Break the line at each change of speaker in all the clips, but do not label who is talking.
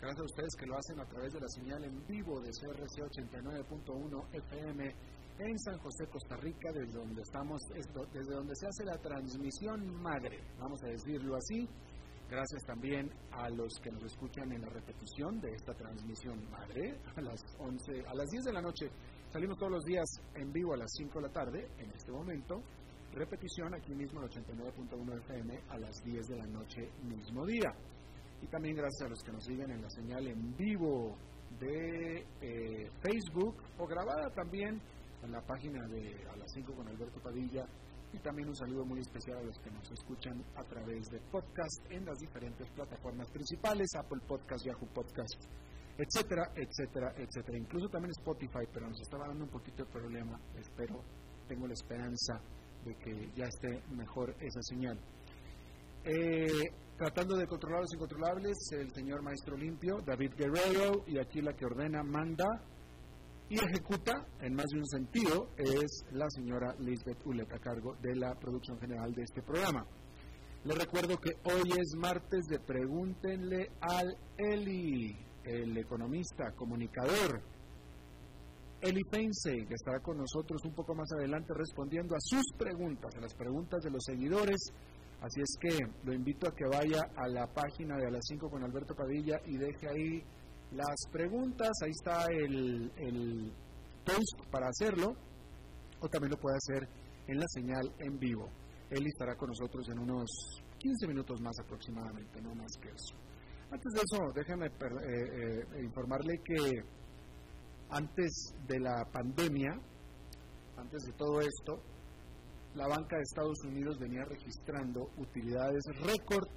Gracias a ustedes que lo hacen a través de la señal en vivo de CRC 89.1 FM en San José, Costa Rica, desde donde estamos, desde donde se hace la transmisión madre, vamos a decirlo así. Gracias también a los que nos escuchan en la repetición de esta transmisión madre a las 11, a las 10 de la noche. Salimos todos los días en vivo a las 5 de la tarde, en este momento. Repetición aquí mismo en 89.1 FM a las 10 de la noche mismo día y también gracias a los que nos siguen en la señal en vivo de eh, Facebook o grabada también en la página de A las 5 con Alberto Padilla y también un saludo muy especial a los que nos escuchan a través de podcast en las diferentes plataformas principales, Apple Podcast, Yahoo Podcast, etcétera, etcétera, etcétera. Incluso también Spotify, pero nos estaba dando un poquito de problema. Espero, tengo la esperanza de que ya esté mejor esa señal. Eh, tratando de controlar los incontrolables, el señor maestro limpio, David Guerrero, y aquí la que ordena, manda y ejecuta, en más de un sentido, es la señora Lisbeth Ulet a cargo de la producción general de este programa. Les recuerdo que hoy es martes de Pregúntenle al Eli, el economista, comunicador, Eli Feinse, que estará con nosotros un poco más adelante respondiendo a sus preguntas, a las preguntas de los seguidores Así es que lo invito a que vaya a la página de a las 5 con Alberto Padilla y deje ahí las preguntas. Ahí está el, post para hacerlo. O también lo puede hacer en la señal en vivo. Él estará con nosotros en unos 15 minutos más aproximadamente, no más que eso. Antes de eso, déjeme eh, eh, informarle que antes de la pandemia, antes de todo esto, la banca de Estados Unidos venía registrando utilidades récord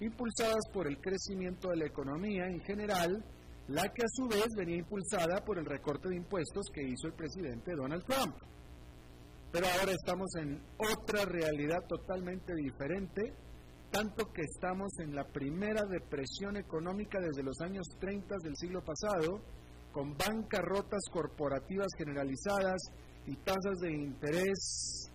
impulsadas por el crecimiento de la economía en general, la que a su vez venía impulsada por el recorte de impuestos que hizo el presidente Donald Trump. Pero ahora estamos en otra realidad totalmente diferente, tanto que estamos en la primera depresión económica desde los años 30 del siglo pasado, con bancarrotas corporativas generalizadas y tasas de interés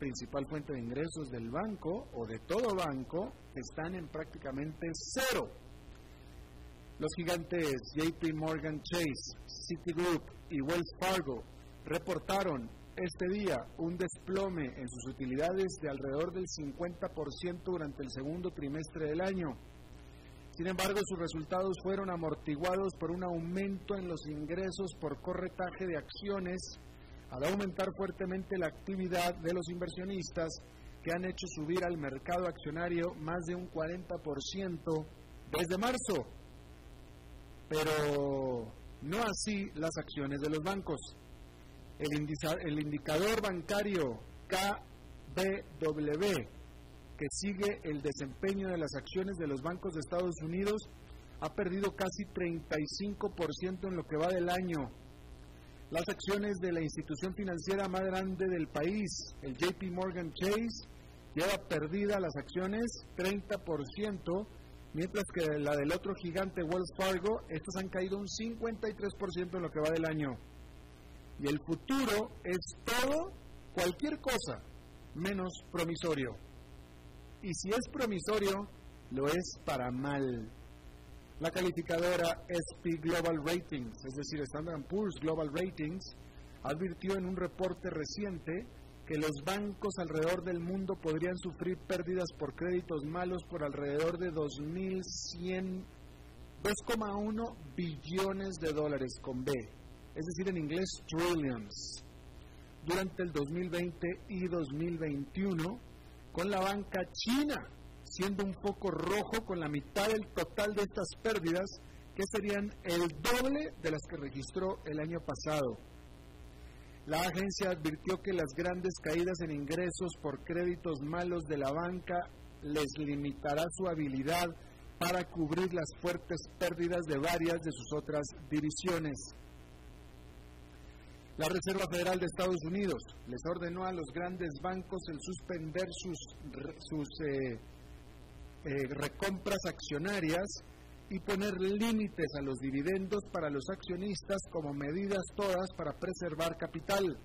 principal fuente de ingresos del banco o de todo banco están en prácticamente cero. Los gigantes JP Morgan Chase, Citigroup y Wells Fargo reportaron este día un desplome en sus utilidades de alrededor del 50% durante el segundo trimestre del año. Sin embargo, sus resultados fueron amortiguados por un aumento en los ingresos por corretaje de acciones al aumentar fuertemente la actividad de los inversionistas que han hecho subir al mercado accionario más de un 40% desde marzo. Pero no así las acciones de los bancos. El, indicador bancario KBW, que sigue el desempeño de las acciones de los bancos de Estados Unidos, ha perdido casi 35% en lo que va del año las acciones de la institución financiera más grande del país, el JP Morgan Chase, lleva perdida las acciones 30%, mientras que la del otro gigante Wells Fargo, estas han caído un 53% en lo que va del año. Y el futuro es todo, cualquier cosa, menos promisorio. Y si es promisorio, lo es para mal. La calificadora SP Global Ratings, es decir, Standard Poor's Global Ratings, advirtió en un reporte reciente que los bancos alrededor del mundo podrían sufrir pérdidas por créditos malos por alrededor de 2.100, 2,1 billones de dólares con B, es decir, en inglés trillions, durante el 2020 y 2021 con la banca china siendo un foco rojo con la mitad del total de estas pérdidas, que serían el doble de las que registró el año pasado. La agencia advirtió que las grandes caídas en ingresos por créditos malos de la banca les limitará su habilidad para cubrir las fuertes pérdidas de varias de sus otras divisiones. La Reserva Federal de Estados Unidos les ordenó a los grandes bancos el suspender sus, eh, eh, recompras accionarias y poner límites a los dividendos para los accionistas como medidas todas para preservar capital.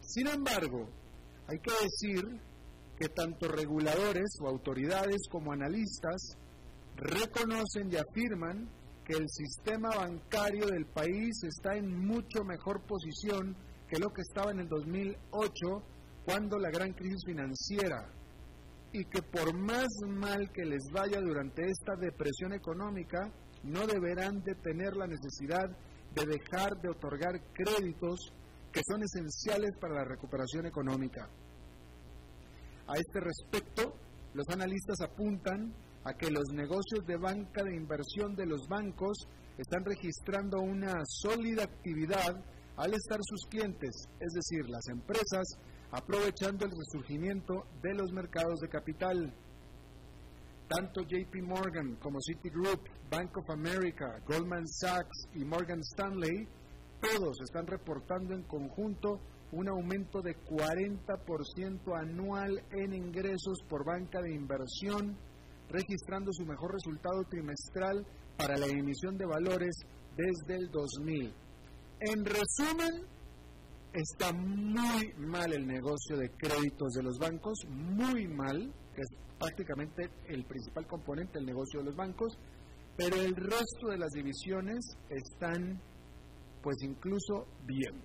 Sin embargo, hay que decir que tanto reguladores o autoridades como analistas reconocen y afirman que el sistema bancario del país está en mucho mejor posición que lo que estaba en el 2008 cuando la gran crisis financiera y que por más mal que les vaya durante esta depresión económica, no deberán de tener la necesidad de dejar de otorgar créditos que son esenciales para la recuperación económica. A este respecto, los analistas apuntan a que los negocios de banca de inversión de los bancos están registrando una sólida actividad al estar sus clientes, es decir, las empresas, aprovechando el resurgimiento de los mercados de capital. Tanto JP Morgan como Citigroup, Bank of America, Goldman Sachs y Morgan Stanley, todos están reportando en conjunto un aumento de 40% anual en ingresos por banca de inversión registrando su mejor resultado trimestral para la emisión de valores desde el 2000. En resumen, está muy mal el negocio de créditos de los bancos, muy mal, que es prácticamente el principal componente del negocio de los bancos, pero el resto de las divisiones están pues incluso bien.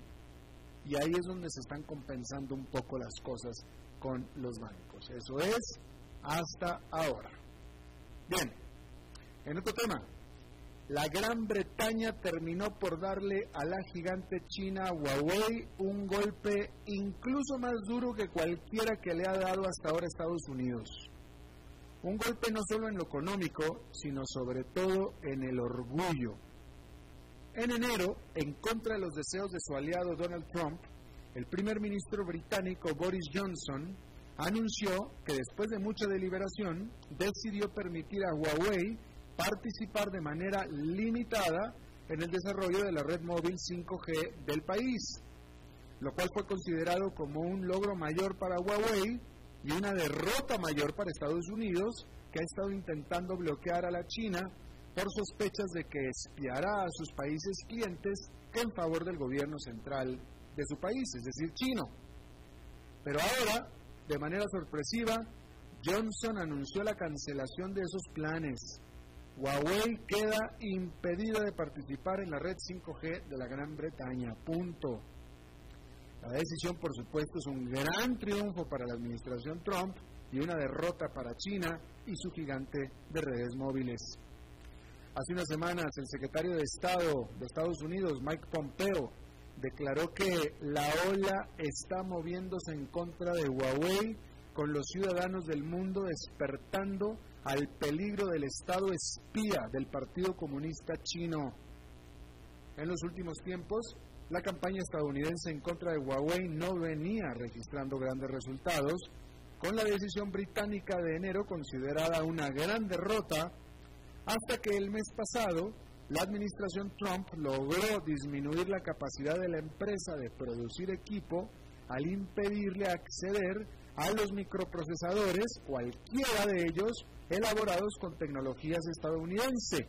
Y ahí es donde se están compensando un poco las cosas con los bancos. Eso es hasta ahora. Bien, en otro tema, la Gran Bretaña terminó por darle a la gigante china Huawei un golpe incluso más duro que cualquiera que le ha dado hasta ahora Estados Unidos. Un golpe no solo en lo económico, sino sobre todo en el orgullo. En enero, en contra de los deseos de su aliado Donald Trump, el primer ministro británico Boris Johnson anunció que después de mucha deliberación decidió permitir a Huawei participar de manera limitada en el desarrollo de la red móvil 5G del país, lo cual fue considerado como un logro mayor para Huawei y una derrota mayor para Estados Unidos, que ha estado intentando bloquear a la China por sospechas de que espiará a sus países clientes en favor del gobierno central de su país, es decir, chino. Pero ahora de manera sorpresiva, Johnson anunció la cancelación de esos planes. Huawei queda impedida de participar en la red 5G de la Gran Bretaña. Punto. La decisión, por supuesto, es un gran triunfo para la administración Trump y una derrota para China y su gigante de redes móviles. Hace unas semanas, el secretario de Estado de Estados Unidos, Mike Pompeo, declaró que la ola está moviéndose en contra de Huawei, con los ciudadanos del mundo despertando al peligro del Estado espía del Partido Comunista Chino. En los últimos tiempos, la campaña estadounidense en contra de Huawei no venía registrando grandes resultados, con la decisión británica de enero considerada una gran derrota, hasta que el mes pasado la administración Trump logró disminuir la capacidad de la empresa de producir equipo al impedirle acceder a los microprocesadores, cualquiera de ellos, elaborados con tecnologías estadounidenses,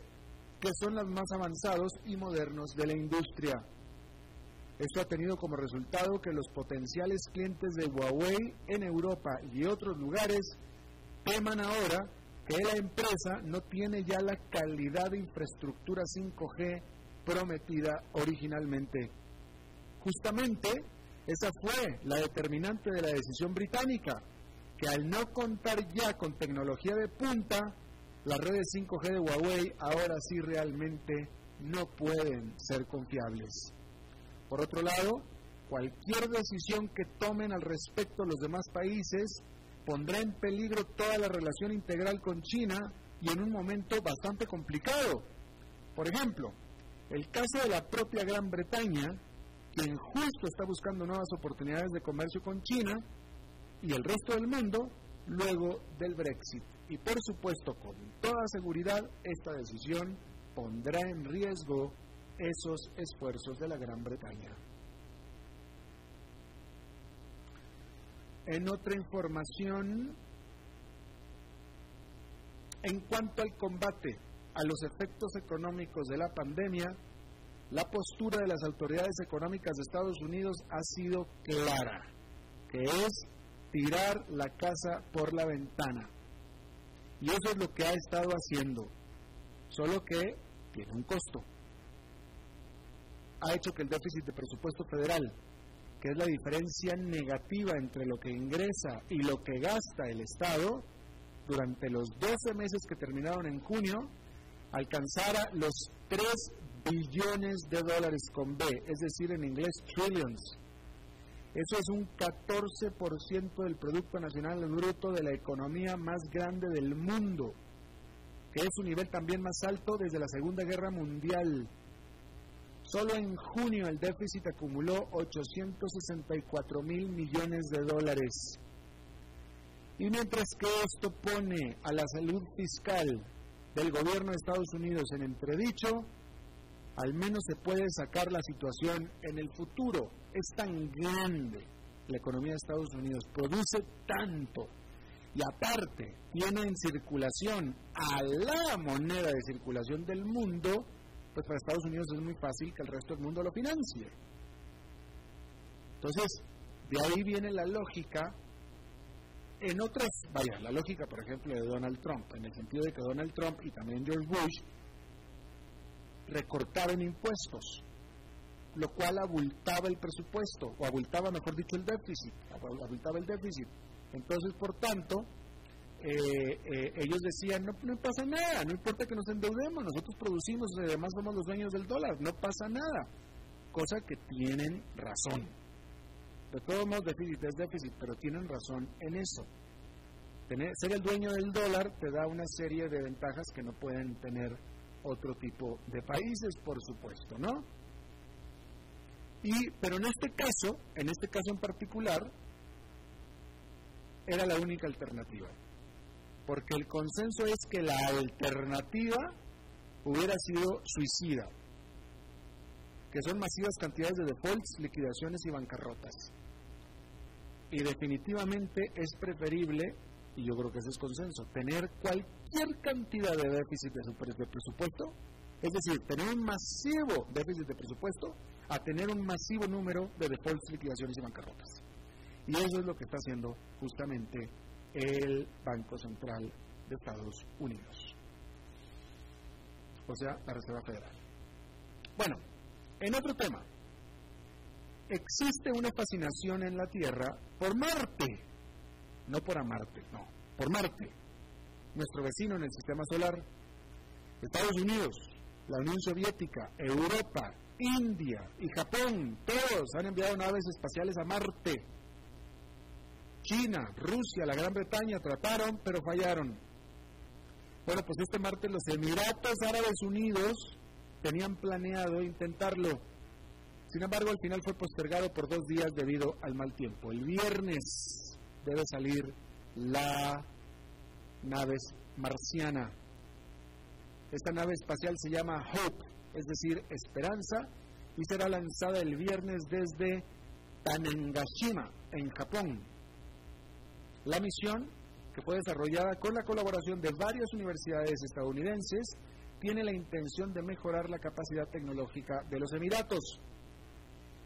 que son los más avanzados y modernos de la industria. Esto ha tenido como resultado que los potenciales clientes de Huawei en Europa y otros lugares teman ahora que la empresa no tiene ya la calidad de infraestructura 5G prometida originalmente. Justamente esa fue la determinante de la decisión británica, que al no contar ya con tecnología de punta, las redes 5G de Huawei ahora sí realmente no pueden ser confiables. Por otro lado, cualquier decisión que tomen al respecto los demás países pondrá en peligro toda la relación integral con China y en un momento bastante complicado. Por ejemplo, el caso de la propia Gran Bretaña, quien justo está buscando nuevas oportunidades de comercio con China, y el resto del mundo, luego del Brexit. Y por supuesto, con toda seguridad, esta decisión pondrá en riesgo esos esfuerzos de la Gran Bretaña. En otra información, en cuanto al combate a los efectos económicos de la pandemia, la postura de las autoridades económicas de Estados Unidos ha sido clara, que es tirar la casa por la ventana. Y eso es lo que ha estado haciendo, solo que tiene un costo. Ha hecho que el déficit de presupuesto federal, que es la diferencia negativa entre lo que ingresa y lo que gasta el Estado, durante los 12 meses que terminaron en junio, alcanzara los 3 billones de dólares con B, es decir, en inglés trillions. Eso es un 14% del Producto Nacional Bruto de la economía más grande del mundo, que es un nivel también más alto desde la Segunda Guerra Mundial. Solo en junio el déficit acumuló 864 mil millones de dólares. Y mientras que esto pone a la salud fiscal del gobierno de Estados Unidos en entredicho, al menos se puede sacar la situación en el futuro. Es tan grande la economía de Estados Unidos, produce tanto y aparte tiene en circulación a la moneda de circulación del mundo, pues para Estados Unidos es muy fácil que el resto del mundo lo financie. Entonces, de ahí viene la lógica en otras, vaya, la lógica, por ejemplo, de Donald Trump, en el sentido de que Donald Trump y también George Bush recortaron impuestos, lo cual abultaba el presupuesto, o abultaba, mejor dicho, el déficit, abultaba el déficit. Entonces, por tanto, eh, eh, ellos decían, no, no pasa nada, no importa que nos endeudemos, nosotros producimos, además somos los dueños del dólar, no pasa nada. Cosa que tienen razón. De todos modos, déficit es déficit, pero tienen razón en eso. Tener, ser el dueño del dólar te da una serie de ventajas que no pueden tener otro tipo de países, por supuesto, ¿no? Y, pero en este caso, en este caso en particular, era la única alternativa. Porque el consenso es que la alternativa hubiera sido suicida, que son masivas cantidades de defaults, liquidaciones y bancarrotas y definitivamente es preferible, y yo creo que ese es consenso, tener cualquier cantidad de déficit de, presupuesto, es decir, tener un masivo déficit de presupuesto, a tener un masivo número de defaults, liquidaciones y bancarrotas. Y eso es lo que está haciendo justamente el Banco Central de Estados Unidos. O sea, la Reserva Federal. Bueno, en otro tema, existe una fascinación en la Tierra por Marte, no por Amarte, no, por Marte, nuestro vecino en el sistema solar, Estados Unidos, la Unión Soviética, Europa, India y Japón, todos han enviado naves espaciales a Marte. China, Rusia, la Gran Bretaña trataron, pero fallaron. Bueno, pues este martes los Emiratos Árabes Unidos tenían planeado intentarlo sin embargo, al final fue postergado por dos días debido al mal tiempo. El viernes debe salir la nave marciana. Esta nave espacial se llama Hope, es decir, Esperanza, y será lanzada el viernes desde Tanegashima, en Japón. La misión, que fue desarrollada con la colaboración de varias universidades estadounidenses, tiene la intención de mejorar la capacidad tecnológica de los Emiratos.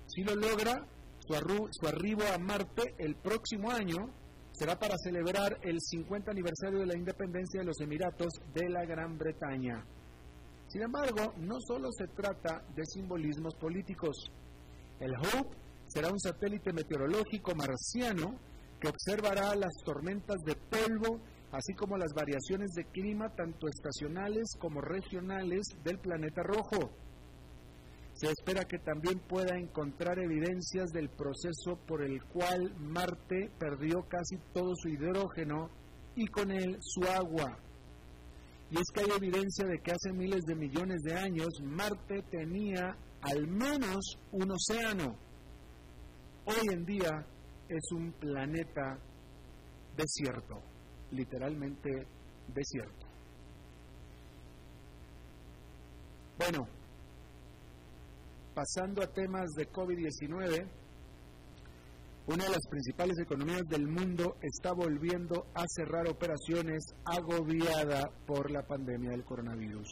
Si lo logra, su, arribo a Marte el próximo año será para celebrar el 50 aniversario de la independencia de los Emiratos de la Gran Bretaña. Sin embargo, no solo se trata de simbolismos políticos. El Hope será un satélite meteorológico marciano que observará las tormentas de polvo, así como las variaciones de clima tanto estacionales como regionales del planeta rojo. Se espera que también pueda encontrar evidencias del proceso por el cual Marte perdió casi todo su hidrógeno y con él su agua. Y es que hay evidencia de que hace miles de millones de años Marte tenía al menos un océano. Hoy en día es un planeta desierto, literalmente desierto. Bueno, pasando a temas de COVID-19, una de las principales economías del mundo está volviendo a cerrar operaciones agobiada por la pandemia del coronavirus.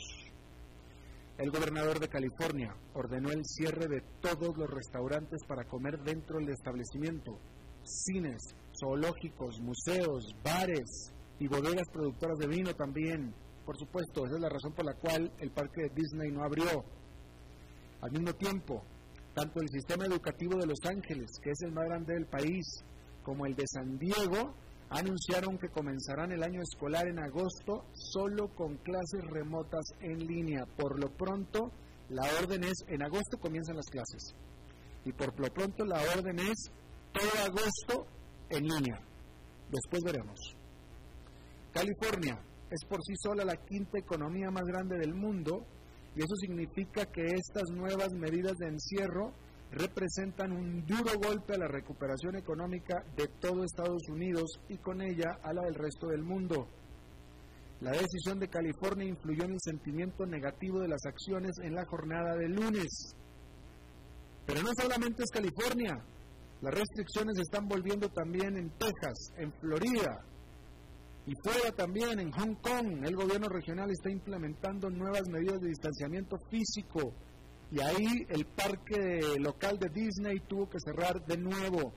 El gobernador de California ordenó el cierre de todos los restaurantes para comer dentro del establecimiento, cines, zoológicos, museos, bares y bodegas productoras de vino también. Por supuesto, esa es la razón por la cual el parque de Disney no abrió. Al mismo tiempo, tanto el sistema educativo de Los Ángeles, que es el más grande del país, como el de San Diego, anunciaron que comenzarán el año escolar en agosto solo con clases remotas en línea. Por lo pronto, la orden es, en agosto comienzan las clases. Y por lo pronto la orden es todo agosto en línea. Después veremos. California es por sí sola la quinta economía más grande del mundo y eso significa que estas nuevas medidas de encierro representan un duro golpe a la recuperación económica de todo Estados Unidos y con ella a la del resto del mundo. La decisión de California influyó en el sentimiento negativo de las acciones en la jornada de lunes. Pero no solamente es California, las restricciones están volviendo también en Texas, en Florida, y fuera también en Hong Kong, el gobierno regional está implementando nuevas medidas de distanciamiento físico y ahí el parque local de Disney tuvo que cerrar de nuevo.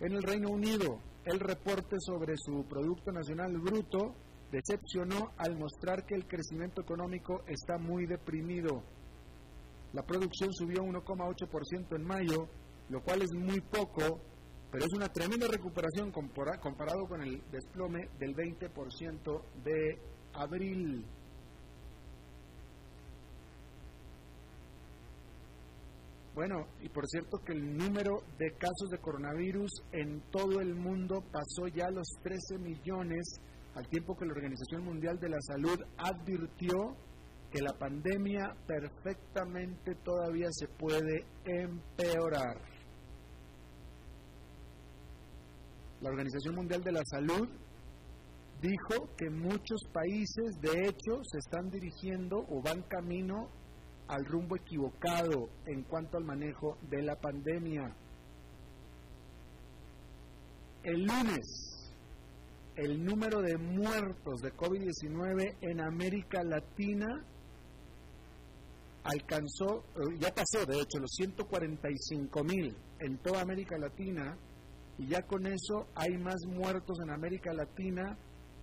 En el Reino Unido, el reporte sobre su Producto Nacional Bruto decepcionó al mostrar que el crecimiento económico está muy deprimido. La producción subió 1,8% en mayo, lo cual es muy poco pero es una tremenda recuperación comparado con el desplome del 20% de abril. Bueno, y por cierto que el número de casos de coronavirus en todo el mundo pasó ya a los 13 millones, al tiempo que la Organización Mundial de la Salud advirtió que la pandemia perfectamente todavía se puede empeorar. La Organización Mundial de la Salud dijo que muchos países, de hecho, se están dirigiendo o van camino al rumbo equivocado en cuanto al manejo de la pandemia. El lunes, el número de muertos de COVID-19 en América Latina alcanzó, eh, ya pasó de hecho los 145 mil en toda América Latina y ya con eso hay más muertos en América Latina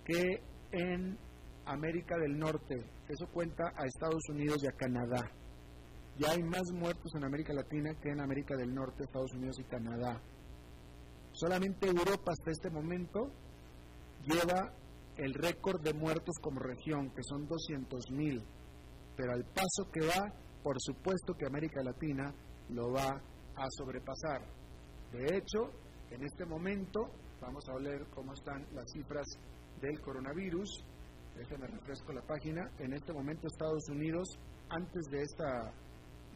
que en América del Norte. Eso cuenta a Estados Unidos y a Canadá. Ya hay más muertos en América Latina que en América del Norte, Estados Unidos y Canadá. Solamente Europa hasta este momento lleva el récord de muertos como región, que son 200 mil. Pero al paso que va, por supuesto que América Latina lo va a sobrepasar. De hecho, en este momento vamos a ver cómo están las cifras del coronavirus. Déjenme refresco la página. En este momento Estados Unidos, antes de esta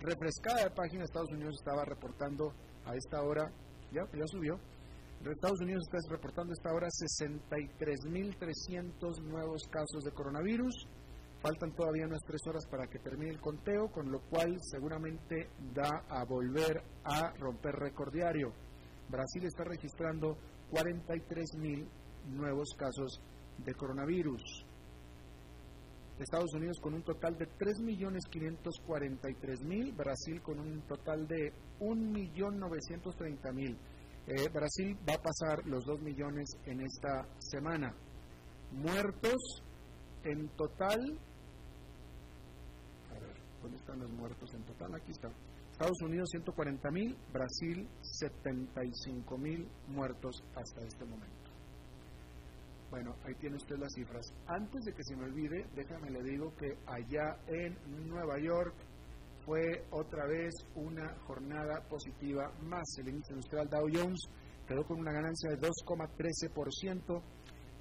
refrescada de página, Estados Unidos estaba reportando a esta hora, ya, ya subió, Estados Unidos está reportando a esta hora 63.300 nuevos casos de coronavirus. Faltan todavía unas tres horas para que termine el conteo, con lo cual seguramente da a volver a romper récord diario. Brasil está registrando 43 mil nuevos casos de coronavirus. Estados Unidos con un total de 3.543.000, Brasil con un total de 1.930.000. Eh, Brasil va a pasar los 2 millones en esta semana. Muertos en total. A ver, ¿dónde están los muertos en total? Aquí está. Estados Unidos 140 mil, Brasil 75 mil muertos hasta este momento. Bueno, ahí tiene usted las cifras. Antes de que se me olvide, déjame le digo que allá en Nueva York fue otra vez una jornada positiva más. El índice industrial Dow Jones quedó con una ganancia de 2,13%,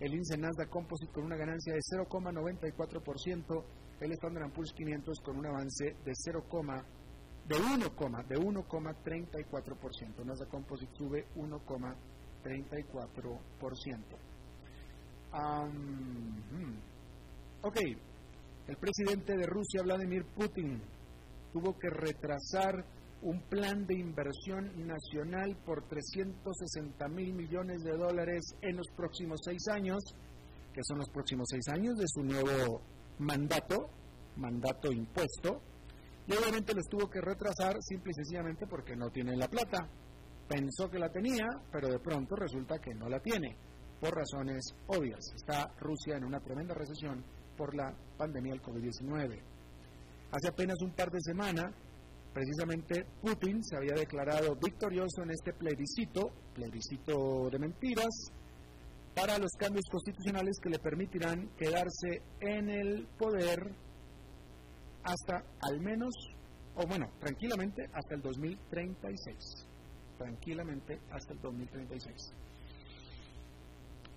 el índice Nasdaq Composite con una ganancia de 0,94%, el Standard Poor's 500 con un avance de 0,94% de 1, de 1,34%. Nasdaq sube 1,34%. 34%. Um, ok, el presidente de Rusia, Vladimir Putin, tuvo que retrasar un plan de inversión nacional por 360 mil millones de dólares en los próximos seis años, que son los próximos seis años de su nuevo mandato, mandato impuesto, y obviamente los tuvo que retrasar simple y sencillamente porque no tiene la plata. Pensó que la tenía, pero de pronto resulta que no la tiene, por razones obvias. Está Rusia en una tremenda recesión por la pandemia del COVID-19. Hace apenas un par de semanas, precisamente Putin se había declarado victorioso en este plebiscito, plebiscito de mentiras, para los cambios constitucionales que le permitirán quedarse en el poder hasta al menos, o bueno, tranquilamente hasta el 2036. Tranquilamente hasta el 2036.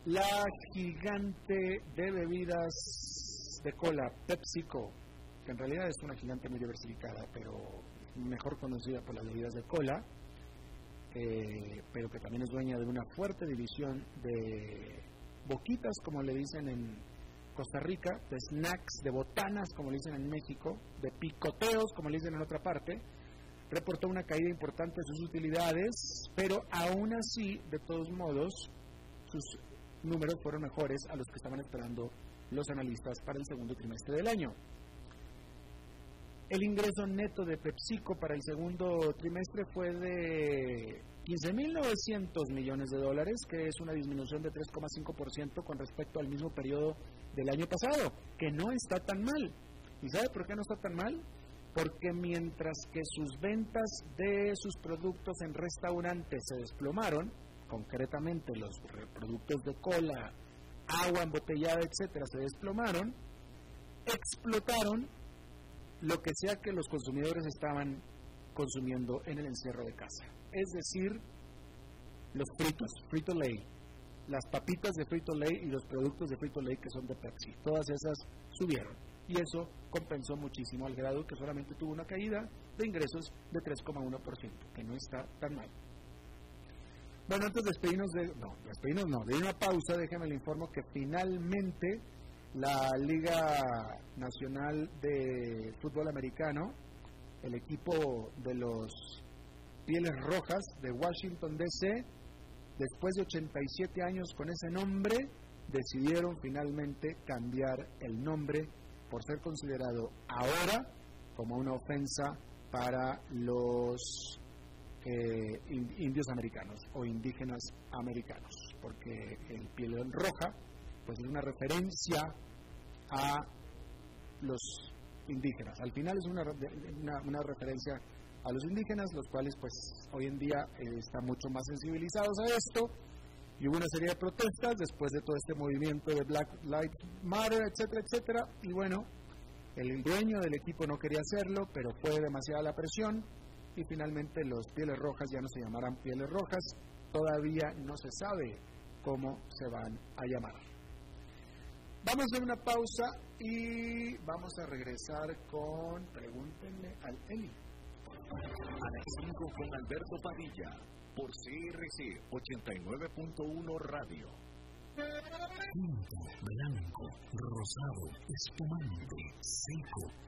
La gigante de bebidas de cola, PepsiCo, que en realidad es una gigante muy diversificada, pero mejor conocida por las bebidas de cola, eh, pero que también es dueña de una fuerte división de boquitas, como le dicen en Costa Rica, de snacks, de botanas, como le dicen en México, de picoteos, como le dicen en otra parte, reportó una caída importante de sus utilidades, pero aún así, de todos modos, sus números fueron mejores a los que estaban esperando los analistas para el segundo trimestre del año. El ingreso neto de PepsiCo para el segundo trimestre fue de 15.900 millones de dólares, que es una disminución de 3,5% con respecto al mismo periodo del año pasado, que no está tan mal. ¿Y sabe por qué no está tan mal? Porque mientras que sus ventas de sus productos en restaurantes se desplomaron, concretamente los productos de cola, agua embotellada, etcétera, se desplomaron, explotaron lo que sea que los consumidores estaban consumiendo en el encierro de casa. Es decir, los fritos, frito lay, las papitas de frito lay y los productos de frito lay que son de Pepsi. Todas esas subieron y eso compensó muchísimo al grado que solamente tuvo una caída de ingresos de 3,1%, que no está tan mal. Bueno, antes de despedirnos de, no, despedirnos no, de una pausa, déjeme le informo que finalmente la Liga Nacional de Fútbol Americano, el equipo de los Pieles Rojas de Washington DC, después de 87 años con ese nombre, decidieron finalmente cambiar el nombre por ser considerado ahora como una ofensa para los eh, indios americanos o indígenas americanos, porque el piel roja pues es una referencia a los indígenas. Al final es una, una, referencia a los indígenas, los cuales pues hoy en día eh, están mucho más sensibilizados a esto. Y hubo una serie de protestas después de todo este movimiento de Black Lives Matter, etcétera, etcétera. Y bueno, el dueño del equipo no quería hacerlo, pero fue demasiada la presión y finalmente los Pieles Rojas ya no se llamarán Pieles Rojas. Todavía no se sabe cómo se van a llamar. Vamos a una pausa y vamos a regresar con Pregúntenle al Eli.
A las 5 con Alberto Padilla, por CRC 89.1 Radio.
Tinto, blanco, rosado, espumante, seco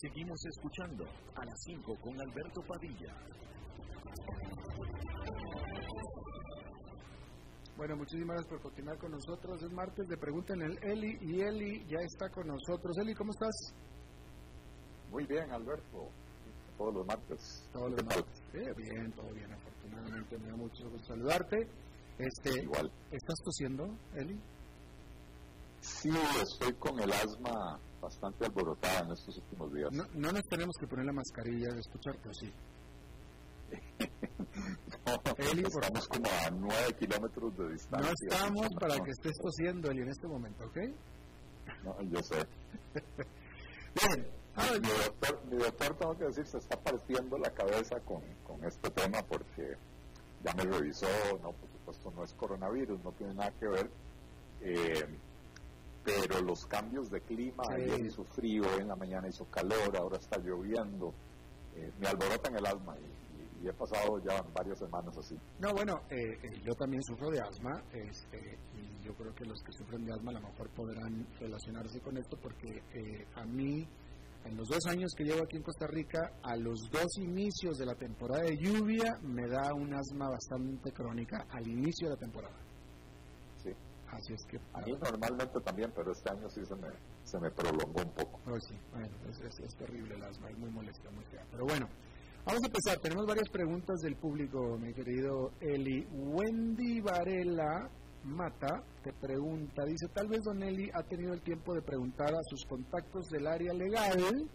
Seguimos escuchando a las 5 con Alberto Padilla.
Bueno, muchísimas gracias por continuar con nosotros. Es martes de Pregúntenle el Eli y Eli ya está con nosotros. Eli, ¿cómo estás?
Muy bien, Alberto. Todos los martes.
Todos los martes. bien, todo bien, afortunadamente. Me da mucho gusto saludarte. Este,
Igual.
¿Estás tosiendo, Eli?
Sí, estoy con el asma bastante alborotada en estos últimos días.
No, no nos tenemos que poner la mascarilla de escucharte, sí?
Eli, estamos como a 9 kilómetros de distancia.
No estamos para que estés tosiendo, Eli, en este momento, ¿ok?
No, yo sé.
Bien.
mi, doctor, mi doctor, tengo que decir, se está partiendo la cabeza con, con este tema porque ya me revisó, no, supuesto no es coronavirus, no tiene nada que ver, eh, pero los cambios de clima, ayer hizo frío, en la mañana hizo calor, ahora está lloviendo, eh, me alborotan el asma y, he pasado ya varias semanas así.
No, bueno, eh, yo también sufro de asma, este, y yo creo que los que sufren de asma a lo mejor podrán relacionarse con esto porque a mí en los dos años que llevo aquí en Costa Rica, a los dos inicios de la temporada de lluvia, me da un asma bastante crónica al inicio de la temporada.
Sí.
Así es que...
A mí normalmente también, pero este año sí se me, se me prolongó un poco.
Oh, sí, bueno, es, terrible el asma, es muy molesto, muy fea. Pero bueno, vamos a empezar. Tenemos varias preguntas del público, mi querido Eli. Wendy Varela Mata te pregunta, dice, tal vez Don Eli ha tenido el tiempo de preguntar a sus contactos del área legal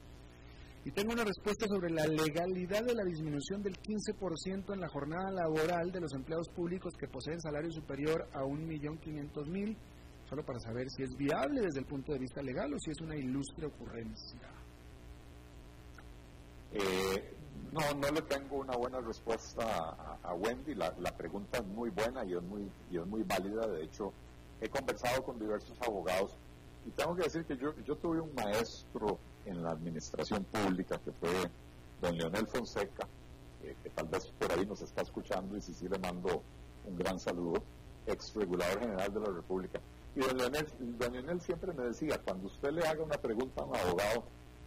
y tengo una respuesta sobre la legalidad de la disminución del 15% en la jornada laboral de los empleados públicos que poseen salario superior a 1.500.000, solo para saber si es viable desde el punto de vista legal o si es una ilustre ocurrencia.
Eh, no, no le tengo una buena respuesta a, Wendy. La, pregunta es muy buena y es muy, y es muy válida. De hecho, he conversado con diversos abogados y tengo que decir que yo, yo tuve un maestro en la administración pública que fue don Leonel Fonseca, eh, que tal vez por ahí nos está escuchando y si sí le mando un gran saludo, ex regulador general de la República. Y don Leonel, don Leonel siempre me decía, cuando usted le haga una pregunta a un abogado,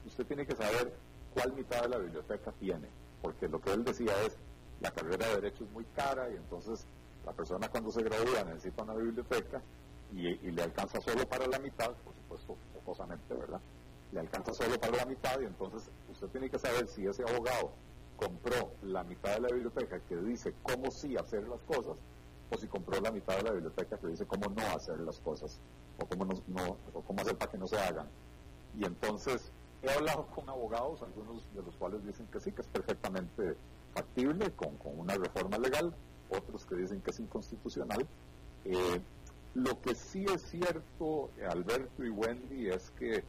usted tiene que saber cuál mitad de la biblioteca tiene, porque lo que él decía es, la carrera de Derecho es muy cara y entonces la persona cuando se gradúa necesita una biblioteca y, le alcanza solo para la mitad, por supuesto, focosamente, ¿verdad? Le alcanza solo para la mitad y entonces usted tiene que saber si ese abogado compró la mitad de la biblioteca que dice cómo sí hacer las cosas o si compró la mitad de la biblioteca que dice cómo no hacer las cosas o cómo, no, o cómo hacer para que no se hagan. Y entonces He hablado con abogados, algunos de los cuales dicen que sí, que es perfectamente factible con, una reforma legal, otros que dicen que es inconstitucional. Eh, lo que sí es cierto, Alberto y Wendy, es que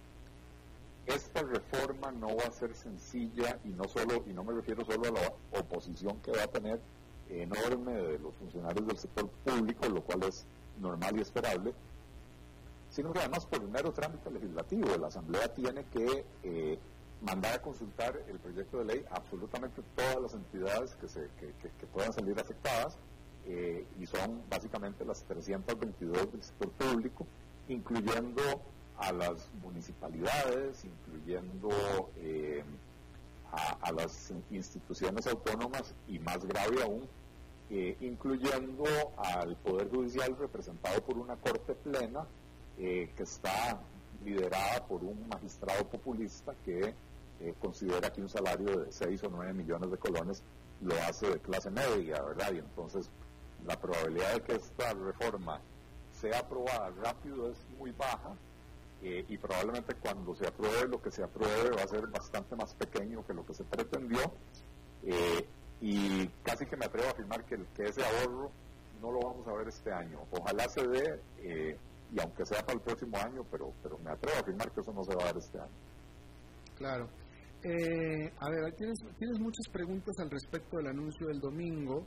esta reforma no va a ser sencilla y no solo y no me refiero solo a la oposición que va a tener enorme de los funcionarios del sector público, lo cual es normal y esperable, sino que además por un mero trámite legislativo. La Asamblea tiene que eh, mandar a consultar el proyecto de ley absolutamente todas las entidades que, se, que, puedan salir afectadas, eh, y son básicamente las 322 del sector público, incluyendo a las municipalidades, incluyendo eh, a, las instituciones autónomas y más grave aún, incluyendo al Poder Judicial representado por una Corte Plena eh, que está liderada por un magistrado populista que eh, considera que un salario de 6 o 9 millones de colones lo hace de clase media, ¿verdad? Y entonces la probabilidad de que esta reforma sea aprobada rápido es muy baja eh, y probablemente cuando se apruebe lo que se apruebe va a ser bastante más pequeño que lo que se pretendió y casi que me atrevo a afirmar que, que, ese ahorro no lo vamos a ver este año. Ojalá se dé y aunque sea para el próximo año, pero, pero me atrevo a afirmar que eso no se va a dar este año.
Claro. Eh, a ver, tienes, tienes muchas preguntas al respecto del anuncio del domingo,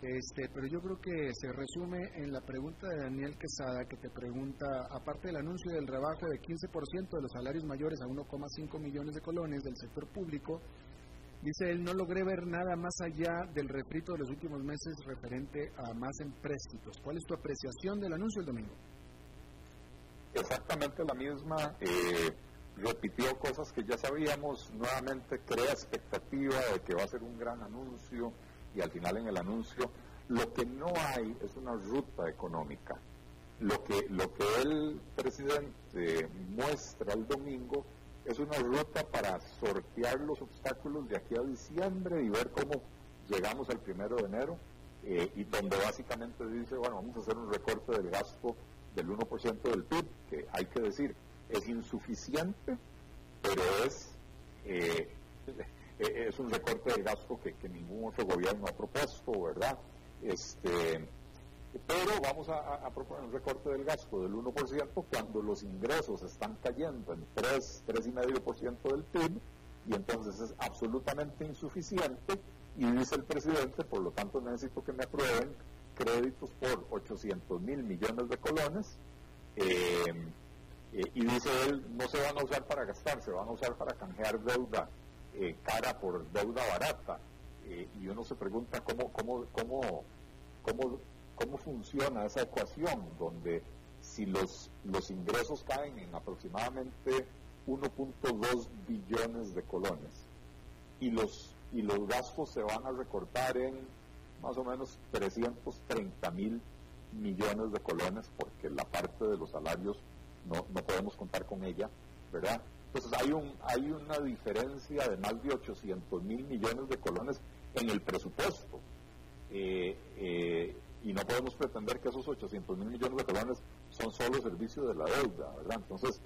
este, pero yo creo que se resume en la pregunta de Daniel Quesada, que te pregunta, aparte del anuncio del rebajo de 15% de los salarios mayores a 1,5 millones de colones del sector público, dice él, no logré ver nada más allá del refrito de los últimos meses referente a más empréstitos. ¿Cuál es tu apreciación del anuncio del domingo?
Exactamente la misma, eh, repitió cosas que ya sabíamos, nuevamente crea expectativa de que va a ser un gran anuncio y al final en el anuncio lo que no hay es una ruta económica. Lo que, lo que el presidente muestra el domingo es una ruta para sortear los obstáculos de aquí a diciembre y ver cómo llegamos al primero de enero eh, y donde básicamente dice, bueno, vamos a hacer un recorte del gasto del 1% del PIB, que hay que decir, es insuficiente, pero es, eh, es un recorte de gasto que, ningún otro gobierno ha propuesto, ¿verdad? Este, pero vamos a, proponer un recorte del gasto del 1% cuando los ingresos están cayendo en 3, 3,5% del PIB y entonces es absolutamente insuficiente y dice el presidente, por lo tanto necesito que me aprueben créditos por 800 mil millones de colones eh, eh, y dice él, no se van a usar para gastar, se van a usar para canjear deuda eh, cara por deuda barata. y uno se pregunta cómo, cómo, cómo, cómo, cómo funciona esa ecuación, donde si los, los ingresos caen en aproximadamente 1.2 billones de colones y los, y los gastos se van a recortar en más o menos 330 mil millones de colones, porque la parte de los salarios no, no podemos contar con ella, ¿verdad? Entonces hay, un, hay una diferencia de más de 800 mil millones de colones en el presupuesto. Eh, eh, y no podemos pretender que esos 800 mil millones de colones son solo servicio de la deuda, ¿verdad? Entonces,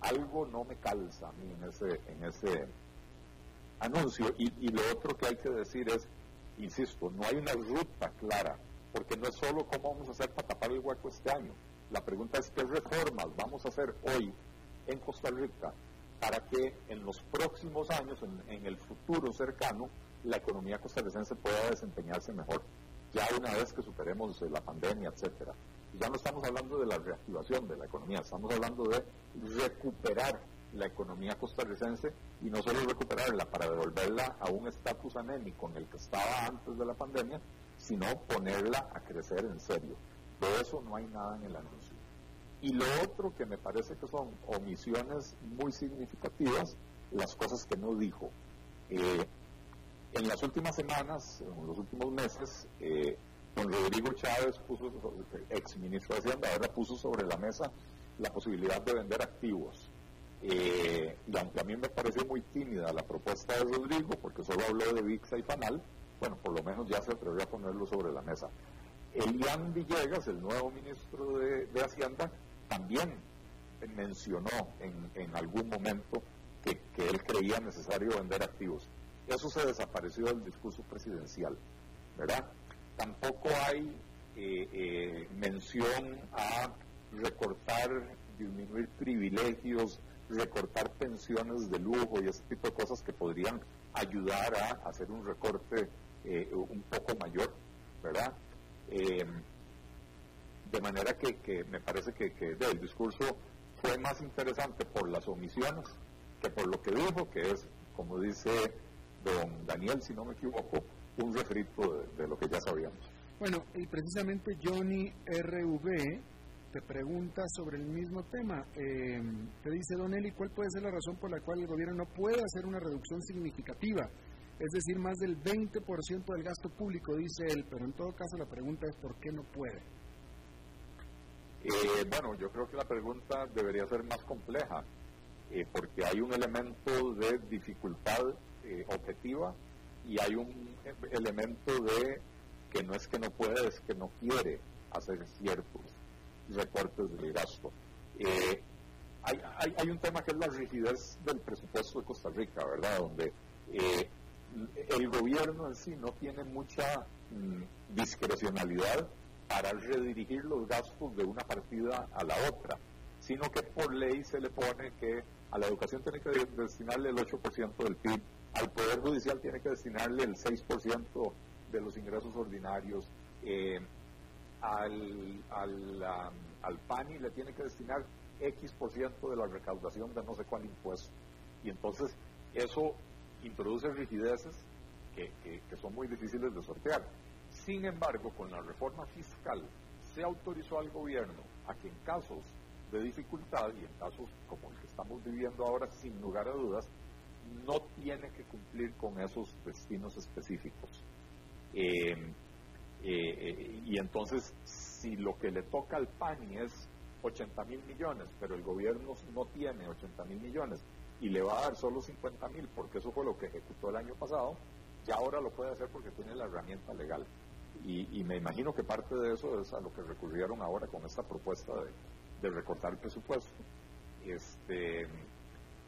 algo no me calza a mí en ese, en ese anuncio. Y, y lo otro que hay que decir es, insisto, no hay una ruta clara porque no es solo cómo vamos a hacer para tapar el hueco este año. La pregunta es qué reformas vamos a hacer hoy en Costa Rica para que en los próximos años, en, el futuro cercano, la economía costarricense pueda desempeñarse mejor, ya una vez que superemos la pandemia, etcétera. Ya no estamos hablando de la reactivación de la economía, estamos hablando de recuperar la economía costarricense y no solo recuperarla para devolverla a un estatus anémico en el que estaba antes de la pandemia, sino ponerla a crecer en serio. De eso no hay nada en el anuncio. Y lo otro que me parece que son omisiones muy significativas, las cosas que no dijo. Eh, en las últimas semanas, en los últimos meses, eh, don Rodrigo Chávez, puso, ex ministro de Hacienda, ahora puso sobre la mesa la posibilidad de vender activos. Eh, y aunque a mí me pareció muy tímida la propuesta de Rodrigo, porque solo habló de VIXA y FANAL, bueno, por lo menos ya se atrevió a ponerlo sobre la mesa. Elian Villegas, el nuevo ministro de, Hacienda, también mencionó en, algún momento que, él creía necesario vender activos. Eso se desapareció del discurso presidencial, ¿verdad? Tampoco hay eh, eh, mención a recortar, disminuir privilegios, recortar pensiones de lujo y ese tipo de cosas que podrían ayudar a hacer un recorte eh, un poco mayor, ¿verdad? Eh, de manera que, me parece que, el discurso fue más interesante por las omisiones que por lo que dijo, que es, como dice don Daniel, si no me equivoco, un refrito de, lo que ya sabíamos.
Bueno, y precisamente Johnny RV te pregunta sobre el mismo tema. Eh, te dice, Don Eli, ¿cuál puede ser la razón por la cual el gobierno no puede hacer una reducción significativa es decir, más del 20% del gasto público, dice él, pero en todo caso la pregunta es ¿por qué no puede?
Eh, bueno, yo creo que la pregunta debería ser más compleja, eh, porque hay un elemento de dificultad eh, objetiva y hay un elemento de que no es que no puede, es que no quiere hacer ciertos recortes del gasto. Hay, hay, hay, un tema que es la rigidez del presupuesto de Costa Rica, ¿verdad? Donde el gobierno en sí no tiene mucha mm, discrecionalidad para redirigir los gastos de una partida a la otra, sino que por ley se le pone que a la educación tiene que destinarle el 8% del PIB, al Poder Judicial tiene que destinarle el 6% de los ingresos ordinarios, eh, al, al, al PANI le tiene que destinar X por ciento de la recaudación de no sé cuál impuesto. Y entonces eso introduce rigideces que, son muy difíciles de sortear. Sin embargo, con la reforma fiscal se autorizó al gobierno a que en casos de dificultad y en casos como el que estamos viviendo ahora, sin lugar a dudas, no tiene que cumplir con esos destinos específicos. Eh, eh, eh, y entonces, si lo que le toca al PANI es 80 mil millones, pero el gobierno no tiene 80 mil millones y le va a dar solo 50 mil, porque eso fue lo que ejecutó el año pasado, ya ahora lo puede hacer porque tiene la herramienta legal. Y, me imagino que parte de eso es a lo que recurrieron ahora con esta propuesta de, recortar el presupuesto. Este,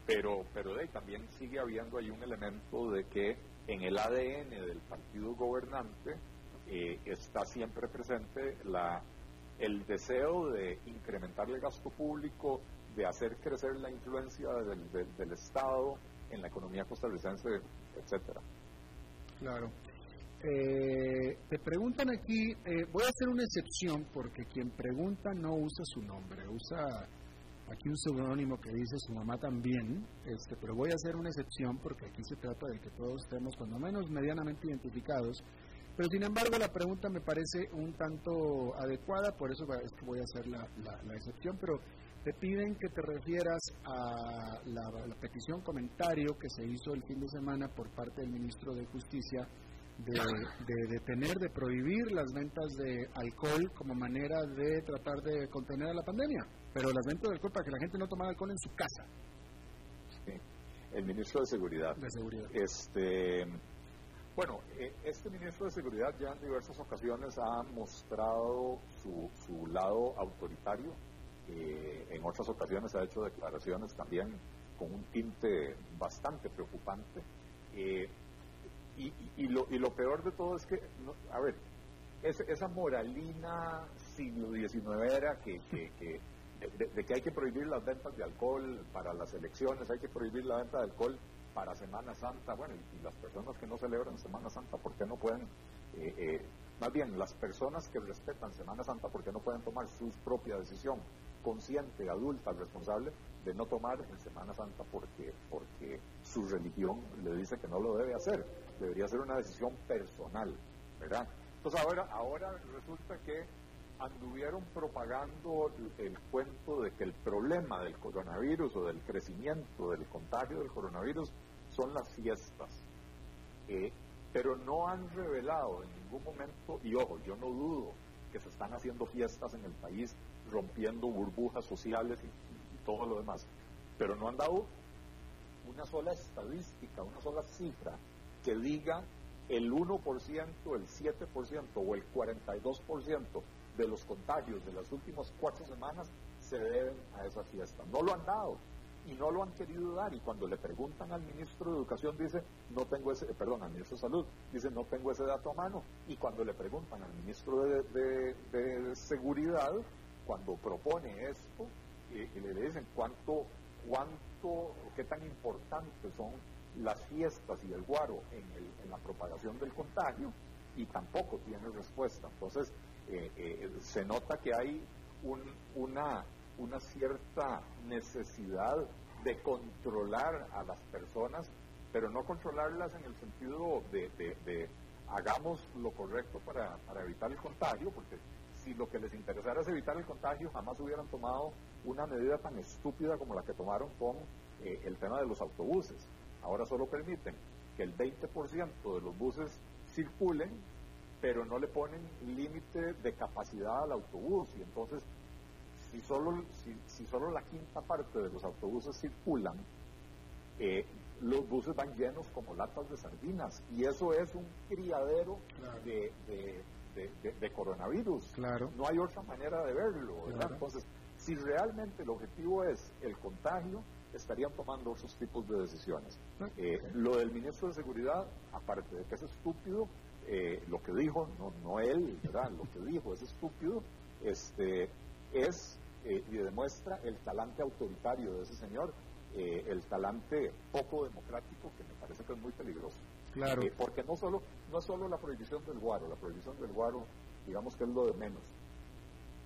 pero pero de, también sigue habiendo ahí un elemento de que en el ADN del partido gobernante eh, está siempre presente la, el deseo de incrementar el gasto público, de hacer crecer la influencia del, Estado en la economía costarricense, etcétera.
Claro. Eh, te preguntan aquí, eh, voy a hacer una excepción porque quien pregunta no usa su nombre, usa aquí un seudónimo que dice su mamá también, este, pero voy a hacer una excepción porque aquí se trata de que todos estemos cuando menos medianamente identificados. Pero sin embargo la pregunta me parece un tanto adecuada, por eso es que voy a hacer la, la, excepción, pero te piden que te refieras a la, la, petición comentario que se hizo el fin de semana por parte del ministro de Justicia de, detener, de prohibir las ventas de alcohol como manera de tratar de contener a la pandemia, pero las ventas de alcohol para que la gente no tomara alcohol en su casa.
El ministro de Seguridad.
De Seguridad.
Este, bueno, eh, este ministro de Seguridad ya en diversas ocasiones ha mostrado su, su lado autoritario. Eh, en otras ocasiones ha hecho declaraciones también con un tinte bastante preocupante. Eh, y, y, lo, y lo peor de todo es que, a ver, esa moralina siglo XIX era que, que, de, que hay que prohibir las ventas de alcohol para las elecciones, hay que prohibir la venta de alcohol para Semana Santa, bueno, y, las personas que no celebran Semana Santa, ¿por qué no pueden, eh, eh, más bien, las personas que respetan Semana Santa, ¿por qué no pueden tomar su propia decisión consciente, adulta, responsable de no tomar en Semana Santa porque, porque su religión le dice que no lo debe hacer? debería ser una decisión personal, ¿verdad? Entonces ahora, ahora resulta que anduvieron propagando el, cuento de que el problema del coronavirus o del crecimiento del contagio del coronavirus son las fiestas. Eh, pero no han revelado en ningún momento, y ojo, yo no dudo que se están haciendo fiestas en el país, rompiendo burbujas sociales y, y todo lo demás, pero no han dado una sola estadística, una sola cifra que diga el 1%, el 7% o el 42% de los contagios de las últimas cuatro semanas se deben a esa fiesta. No lo han dado y no lo han querido dar. Y cuando le preguntan al ministro de Educación, dice, no tengo ese, eh, perdón, al ministro de Salud, dice, no tengo ese dato a mano. Y cuando le preguntan al ministro de, Seguridad, cuando propone esto, y, le dicen cuánto, cuánto, qué tan importantes son las fiestas y el guaro en, la propagación del contagio y tampoco tiene respuesta. Entonces, eh, eh, se nota que hay una, una cierta necesidad de controlar a las personas, pero no controlarlas en el sentido de, hagamos lo correcto para, evitar el contagio, porque si lo que les interesara es evitar el contagio, jamás hubieran tomado una medida tan estúpida como la que tomaron con eh, el tema de los autobuses. Ahora solo permiten que el 20% de los buses circulen, pero no le ponen límite de capacidad al autobús. Y entonces, si solo, si, solo la quinta parte de los autobuses circulan, eh, los buses van llenos como latas de sardinas. Y eso es un criadero de, de, coronavirus.
Claro.
No hay otra manera de verlo. Entonces, si realmente el objetivo es el contagio, estarían tomando otros tipos de decisiones. Eh, lo del ministro de Seguridad, aparte de que es estúpido, eh, lo que dijo, no, no él, ¿verdad? Lo que dijo es estúpido, este, es eh, y demuestra el talante autoritario de ese señor, el talante poco democrático, que me parece que es muy peligroso.
Claro.
porque no solo, no es solo la prohibición del guaro, la prohibición del guaro, digamos que es lo de menos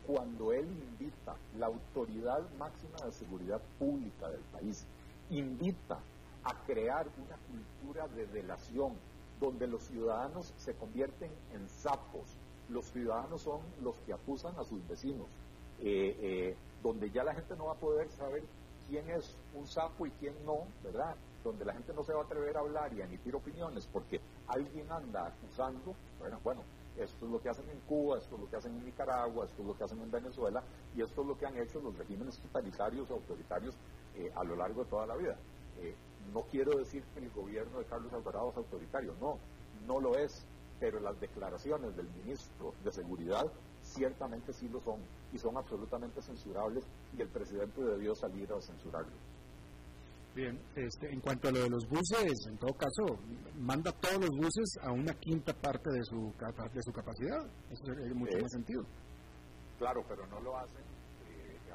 cuando él invita, la autoridad máxima de seguridad pública del país, invita a crear una cultura de delación donde los ciudadanos se convierten en sapos, los ciudadanos son los que acusan a sus vecinos, eh, eh, donde ya la gente no va a poder saber quién es un sapo y quién no, ¿verdad? Donde la gente no se va a atrever a hablar y a emitir opiniones porque alguien anda acusando, bueno, bueno esto es lo que hacen en Cuba, esto es lo que hacen en Nicaragua, esto es lo que hacen en Venezuela y esto es lo que han hecho los regímenes totalitarios autoritarios eh, a lo largo de toda la vida. Eh, no quiero decir que el gobierno de Carlos Alvarado es autoritario, no, no lo es, pero las declaraciones del ministro de Seguridad ciertamente sí lo son y son absolutamente censurables y el presidente debió salir a censurarlo.
Bien, este, en cuanto a lo de los buses, en todo caso, manda todos los buses a una quinta parte de su, de su capacidad. Eso tiene mucho más sentido.
Claro, pero no lo hacen,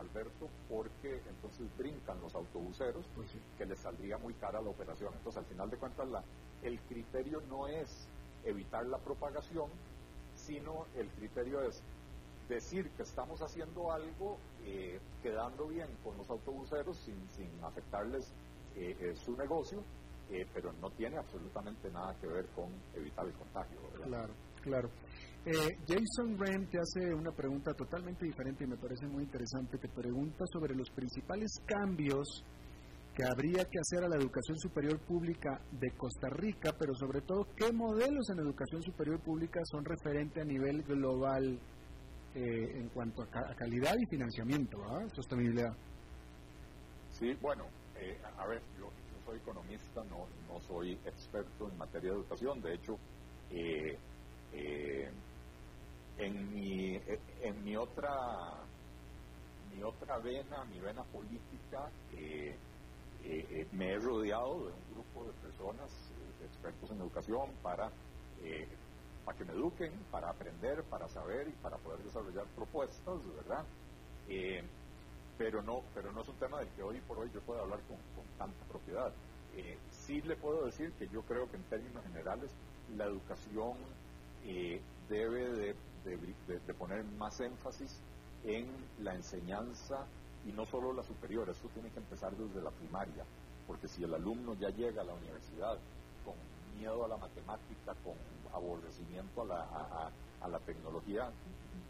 Alberto, porque entonces brincan los autobuseros, pues que les saldría muy cara la operación. Entonces, al final de cuentas, la, el criterio no es evitar la propagación, sino el criterio es decir que estamos haciendo algo eh, quedando bien con los autobuseros sin, sin afectarles eh, es su negocio, eh, pero no tiene absolutamente nada que ver con evitar el contagio.
Claro, claro. Eh, Jason Ren te hace una pregunta totalmente diferente y me parece muy interesante. Te pregunta sobre los principales cambios que habría que hacer a la educación superior pública de Costa Rica, pero sobre todo qué modelos en educación superior pública son referentes a nivel global en cuanto a, calidad y financiamiento, sostenibilidad.
Sí, bueno, eh, a ver, yo, soy economista, no, no soy experto en materia de educación, de hecho, eh, eh, en, mi, en mi otra mi otra vena, mi vena política, me he rodeado de un grupo de personas expertos en educación para, para que me eduquen, para aprender, para saber y para poder desarrollar propuestas, ¿verdad? pero no, pero no es un tema del que hoy por hoy yo pueda hablar con, tanta propiedad. Eh, sí le puedo decir que yo creo que en términos generales la educación eh, debe de, poner más énfasis en la enseñanza y no solo la superior, eso tiene que empezar desde la primaria, porque si el alumno ya llega a la universidad con miedo a la matemática, con aborrecimiento a la, a la tecnología,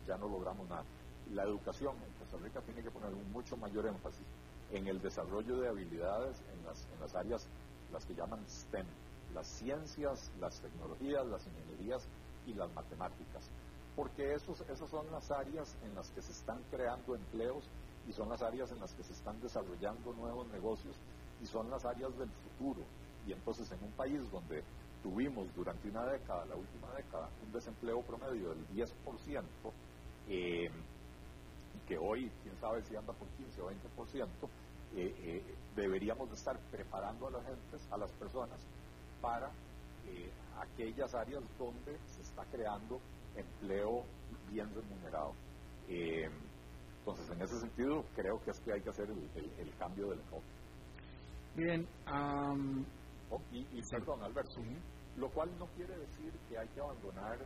ya no logramos nada. La educación en Costa Rica tiene que poner un mucho mayor énfasis en el desarrollo de habilidades en las, en las áreas, las que llaman STEM, las ciencias, las tecnologías, las ingenierías y las matemáticas. Porque esos, esas son las áreas en las que se están creando empleos y son las áreas en las que se están desarrollando nuevos negocios y son las áreas del futuro. Y entonces en un país donde tuvimos durante una década, la última década, un desempleo promedio del 10%, eh, que hoy, quién sabe si anda por 15 o 20%, eh, eh, deberíamos de estar preparando a las gentes, a las personas, para eh, aquellas áreas donde está creando empleo bien remunerado. entonces, en ese sentido, creo que es que hay que hacer el, cambio del enfoque.
Bien,
oh, y, perdón, Alberto, lo cual no quiere decir que hay que abandonar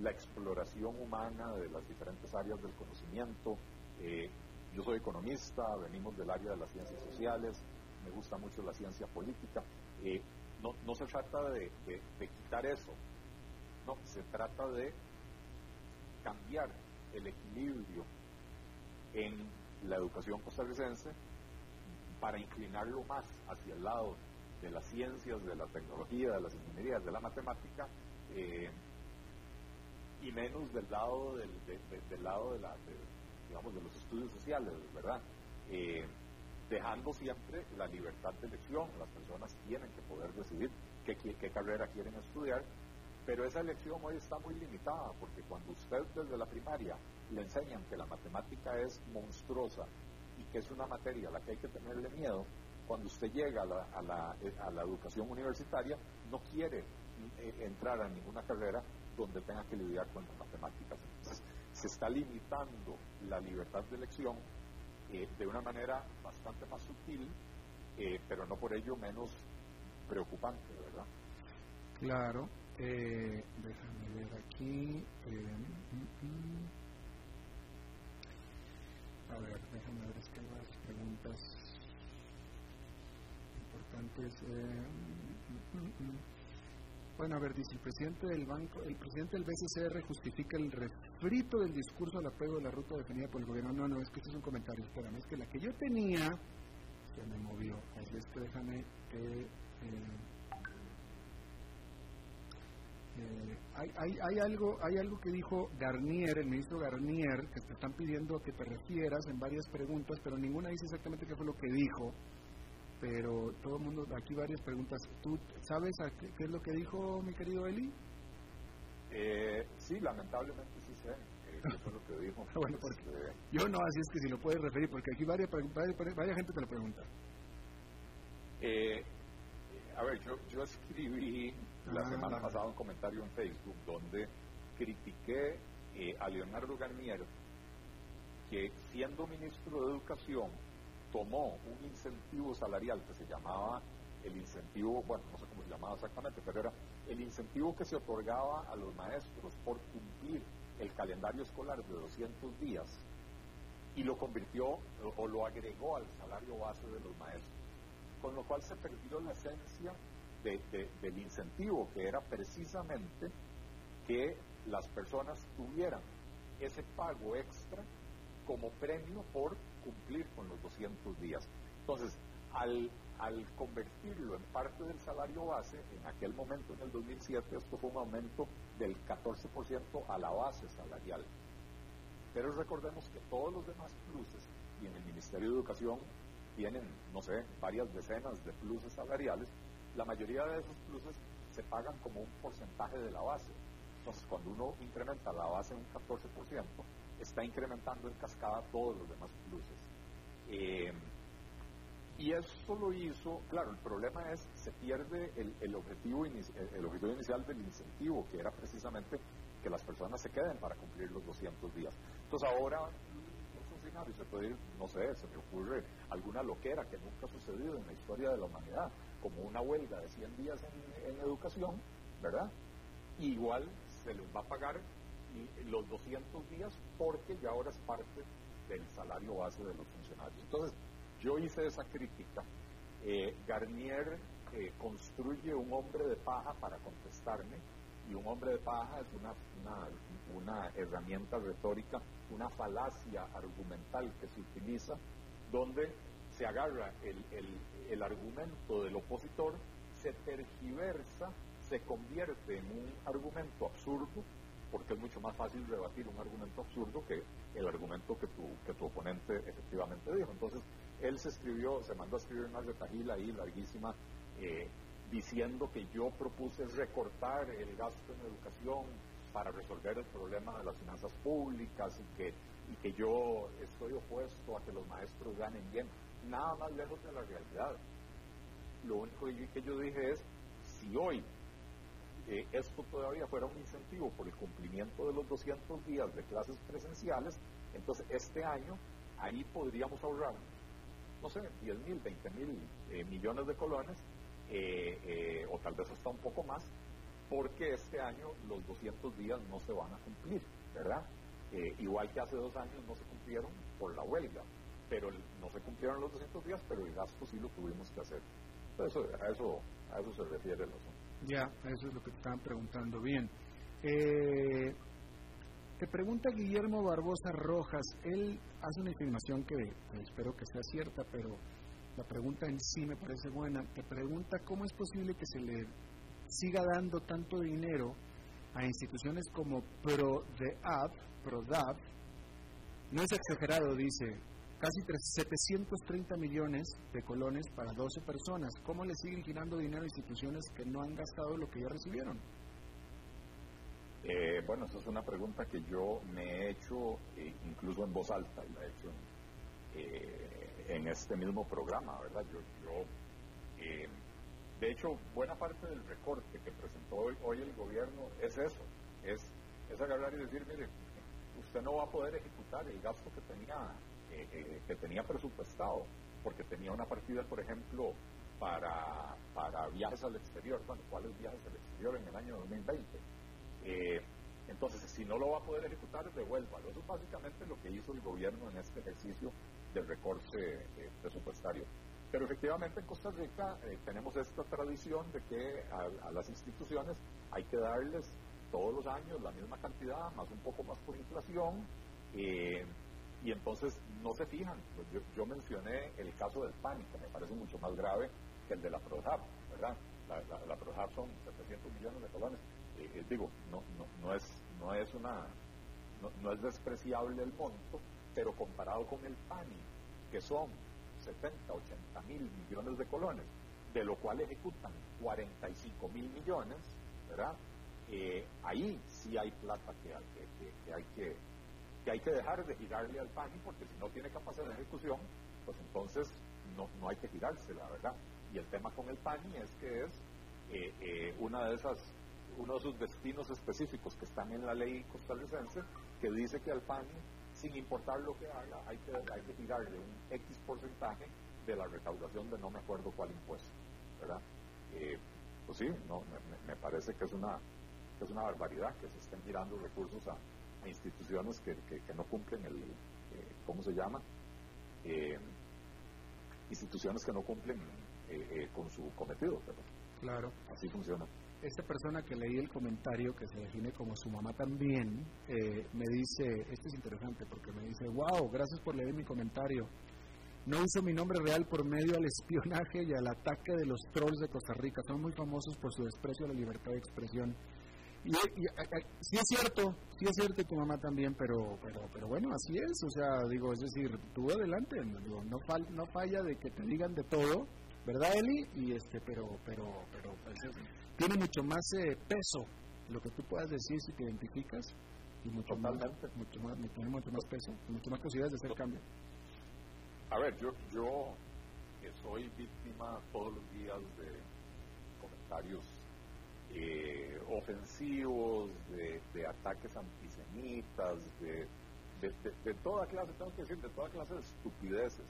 la exploración humana de las diferentes áreas del conocimiento. Eh, yo soy economista, venimos del área de las ciencias sociales, me gusta mucho la ciencia política. Eh, no, no, se trata de, quitar eso, no, se trata de cambiar el equilibrio en la educación costarricense para inclinarlo más hacia el lado de las ciencias, de la tecnología, de las ingenierías, de la matemática, eh, y menos del lado del, lado de, la, digamos, de los estudios sociales, ¿verdad? Eh, dejando siempre la libertad de elección, las personas tienen que poder decidir qué, qué carrera quieren estudiar, pero esa elección hoy está muy limitada, porque cuando usted desde la primaria le enseñan que la matemática es monstruosa y que es una materia a la que hay que tenerle miedo, cuando usted llega a la, a la, educación universitaria no quiere eh, entrar a ninguna carrera donde tenga que lidiar con las matemáticas. Entonces, se está limitando la libertad de elección eh, de una manera bastante más sutil, eh, pero no por ello menos preocupante, ¿verdad?
Claro. Eh, déjame ver aquí. Mm, mm. A ver, déjame ver, es que varias preguntas importantes. Mm, bueno, a ver, dice el presidente del banco, el presidente del BCCR justifica el refrito del discurso al apego de la ruta definida por el gobierno. No, no, es que este es un comentario, espérame, es que la que yo tenía se me movió. Así es que déjame que... Eh, eh, hay, hay, hay, algo, hay algo que dijo Garnier, el ministro Garnier, que te están pidiendo que te refieras en varias preguntas, pero ninguna dice exactamente qué fue lo que dijo pero todo el mundo, aquí varias preguntas. ¿Tú sabes qué, es lo que dijo mi querido Eli?
Eh, sí, lamentablemente sí sé eh, qué fue lo que dijo.
bueno, porque este, yo no, así es que si lo puedes referir, porque aquí varias, varias, gente te lo pregunta.
Eh, a ver, yo, yo escribí la ah. semana pasada un comentario en Facebook donde critiqué eh, a Leonardo Garnier que siendo ministro de Educación tomó un incentivo salarial que se llamaba el incentivo, bueno, no sé cómo se llamaba exactamente, pero era el incentivo que se otorgaba a los maestros por cumplir el calendario escolar de 200 días y lo convirtió o, lo agregó al salario base de los maestros, con lo cual se perdió la esencia del incentivo, que era precisamente que las personas tuvieran ese pago extra como premio por cumplir con los 200 días. Entonces, al, al convertirlo en parte del salario base, en aquel momento, en el 2007, esto fue un aumento del 14% a la base salarial. Pero recordemos que todos los demás pluses, y en el Ministerio de Educación tienen, no sé, varias decenas de pluses salariales, la mayoría de esos pluses se pagan como un porcentaje de la base. Entonces, cuando uno incrementa la base en un 14%, está incrementando en cascada todos los demás pluses. Eh, y eso lo hizo, claro, el problema es, se pierde el, objetivo, el objetivo inicial del incentivo, que era precisamente que las personas se queden para cumplir los 200 días. Entonces ahora funcionarios se puede ir, no sé, se me ocurre alguna loquera que nunca ha sucedido en la historia de la humanidad, como una huelga de 100 días en, educación, ¿verdad? igual se les va a pagar los 200 días porque ya ahora es parte del salario base de los funcionarios. Entonces, yo hice esa crítica. Eh, Garnier eh, construye un hombre de paja para contestarme y un hombre de paja es una, una, herramienta retórica, una falacia argumental que se utiliza, donde se agarra el, el, argumento del opositor, se tergiversa, se convierte en un argumento absurdo, porque es mucho más fácil rebatir un argumento absurdo que el argumento que tu, que tu oponente efectivamente dijo. Entonces, él se escribió, se mandó a escribir una retajila ahí larguísima, eh, diciendo que yo propuse recortar el gasto en educación para resolver el problema de las finanzas públicas y que, y que yo estoy opuesto a que los maestros ganen bien. Nada más lejos de la realidad. Lo único que yo dije es, si hoy eh, esto todavía fuera un incentivo por el cumplimiento de los 200 días de clases presenciales, entonces este año ahí podríamos ahorrar, no sé, 10 mil, 20 mil eh, millones de colones eh, eh, o tal vez hasta un poco más, porque este año los 200 días no se van a cumplir, ¿verdad? Eh, igual que hace dos años no se cumplieron por la huelga, pero no se cumplieron los 200 días, pero el gasto sí lo tuvimos que hacer. Eso, a, eso, a eso se refiere el asunto.
Ya, eso es lo que te estaban preguntando. Bien. te pregunta Guillermo Barbosa Rojas. Él hace una afirmación que espero que sea cierta, pero la pregunta en sí me parece buena. Te pregunta cómo es posible que se le siga dando tanto dinero a instituciones como ProDAV, ProDAV, no es exagerado, dice, casi 730 millones de colones para 12 personas. ¿Cómo le siguen girando dinero a instituciones que no han gastado lo que ya recibieron?
Eh, bueno, esa es una pregunta que yo me he hecho eh, incluso en voz alta, y la he hecho eh, en este mismo programa, ¿verdad? Yo, eh, de hecho, buena parte del recorte que presentó hoy, el gobierno es eso, es, es agarrar y decir, mire, usted no va a poder ejecutar el gasto que tenía, eh, eh, que tenía presupuestado, porque tenía una partida, por ejemplo, para, para viajes al exterior. Bueno, ¿cuáles viajes al exterior en el año 2020? entonces, si no lo va a poder ejecutar, devuélvalo. Eso es básicamente lo que hizo el gobierno en este ejercicio del recorte eh, presupuestario. Pero efectivamente en Costa Rica eh, tenemos esta tradición de que a, las instituciones hay que darles todos los años la misma cantidad, más un poco más por inflación, eh, y entonces no se fijan. Pues yo, yo, mencioné el caso del pánico, me parece mucho más grave que el de la ProDAP, ¿verdad? La, la, son 700 millones de colones. digo, no, no, no, es, no, es una, no es despreciable el monto, pero comparado con el PANI, que son 70, 80 mil millones de colones, de lo cual ejecutan 45 mil millones, ¿verdad? Eh, ahí sí hay plata que hay que, hay que, que hay que dejar de girarle al PANI, porque si no tiene capacidad de ejecución, pues entonces no, no hay que girársela, ¿verdad? Y el tema con el PANI es que es eh, eh, una de esas, uno de esos destinos específicos que están en la ley costarricense que dice que al PANI, sin importar lo que haga, hay que, hay que tirarle un X porcentaje de la recaudación de no me acuerdo cuál impuesto, ¿verdad? Eh, pues sí, no, me, parece que es una es una barbaridad que se estén girando recursos a, instituciones que, que, no cumplen el, eh, ¿cómo se llama? Eh, instituciones que no cumplen con su cometido.
claro.
Así funciona.
Esta persona que leí el comentario, que se define como su mamá también, me dice, esto es interesante porque me dice, wow, gracias por leer mi comentario. No uso mi nombre real por medio al espionaje y al ataque de los trolls de Costa Rica. Son muy famosos por su desprecio a la libertad de expresión. Y, sí es cierto, sí es cierto y tu mamá también, pero, pero, pero bueno, así es. O sea, digo, es decir, tú adelante, digo, no, no falla de que te digan de todo, ¿verdad, Eli? Y este, pero, pero, pero, pues, tiene mucho más eh, peso lo que tú puedas decir si te identificas y mucho más, mucho más, mucho más peso, mucho más posibilidades de hacer cambio.
A ver, yo, yo soy víctima todos los días de comentarios eh, ofensivos, de, ataques antisemitas, de, de, toda clase, tengo que decir, de toda clase de estupideces,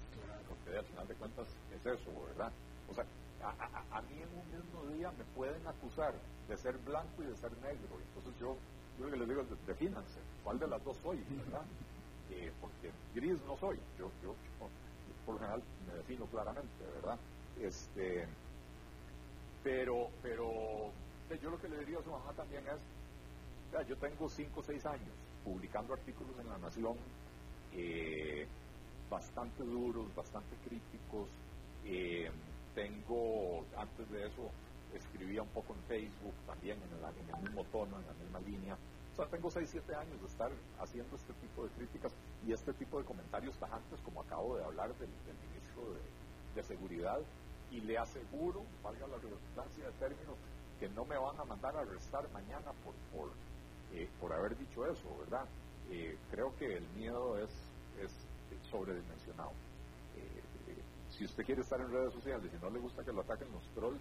porque al final de cuentas es eso, ¿verdad? O sea, a, mí en un mismo día me pueden acusar de ser blanco y de ser negro, entonces yo, yo lo que les digo es, defínanse, ¿cuál de las dos soy, verdad? Eh, porque gris no soy, yo, yo por lo general me defino claramente, ¿verdad? Este, pero, pero yo lo que le diría a su mamá también es, yo tengo 5 o 6 años publicando artículos en La Nación eh, bastante duros, bastante críticos. Eh, tengo, antes de eso, escribía un poco en Facebook, también en el, en el mismo tono, en la misma línea. O sea, tengo 6, 7 años de estar haciendo este tipo de críticas y este tipo de comentarios tajantes, como acabo de hablar del, ministro de, Seguridad, y le aseguro, valga la redundancia de términos, que no me van a mandar a arrestar mañana por, por, eh, por haber dicho eso, ¿verdad? Eh, creo que el miedo es, es sobredimensionado. Eh, si usted quiere estar en redes sociales y no le gusta que lo ataquen los trolls,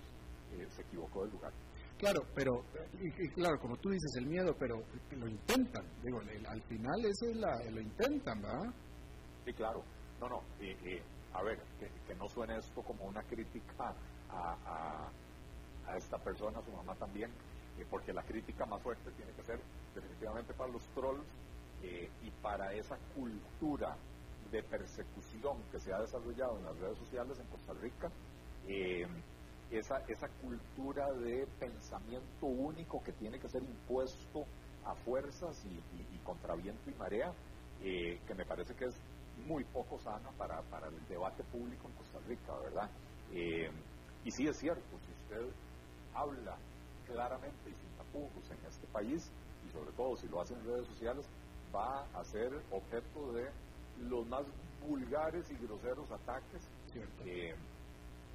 se equivocó del lugar.
Claro, pero, y, claro, como tú dices, el miedo, pero lo intentan, digo, al final eso es la, lo intentan, ¿verdad?
Sí, claro. No, no, a ver, que, no suene esto como una crítica a, a, esta persona, a su mamá también, eh, porque la crítica más fuerte tiene que ser definitivamente para los trolls eh, y para esa cultura de persecución que se ha desarrollado en las redes sociales en Costa Rica. Eh, esa, esa cultura de pensamiento único que tiene que ser impuesto a fuerzas y, contra viento y marea, eh, que me parece que es muy poco sana para, para el debate público en Costa Rica, ¿verdad? Eh, y sí es cierto, si usted habla claramente y sin tapujos en este país, y sobre todo si lo hace en redes sociales, va a ser objeto de los más vulgares y groseros ataques. Eh,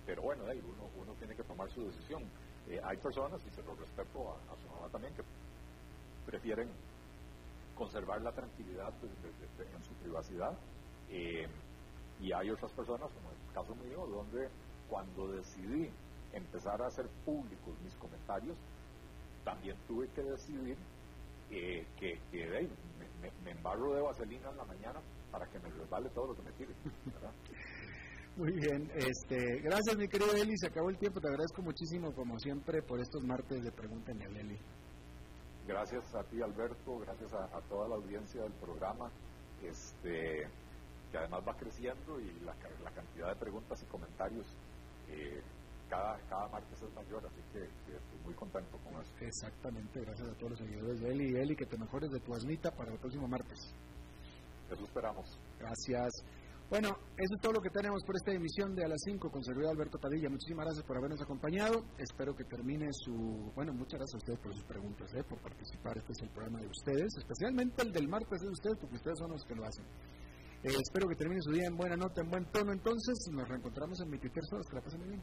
pero bueno, uno, uno tiene que tomar su decisión. Eh, hay personas, y se lo respeto a, su mamá también, que prefieren conservar la tranquilidad en su privacidad. Eh, y hay otras personas, como el caso mío, donde cuando decidí empezar a hacer públicos mis comentarios, también tuve que decidir eh, que, me, me, embarro de vaselina en la mañana para que me resbale todo lo que me tire.
Muy bien, este, gracias mi querido Eli, se acabó el tiempo, te agradezco muchísimo como siempre por estos martes de Pregúntenle a Eli.
Gracias a ti Alberto, gracias a, toda la audiencia del programa, este, que además va creciendo y la, cantidad de preguntas y comentarios eh, cada, cada martes es mayor, así que, estoy muy contento con eso.
Exactamente, gracias a todos los seguidores de Eli y Eli, que te mejores de tu asnita para el próximo martes.
Eso esperamos.
Gracias. Bueno, eso es todo lo que tenemos por esta emisión de A las 5 con servidor Alberto Padilla. Muchísimas gracias por habernos acompañado. Espero que termine su... Bueno, muchas gracias a ustedes por sus preguntas, ¿eh? por participar. Este es el programa de ustedes, especialmente el del martes de ustedes, porque ustedes son los que lo hacen. Eh, espero que termine su día en buena nota, en buen tono. Entonces, nos reencontramos en 23 horas. Que la pasen bien.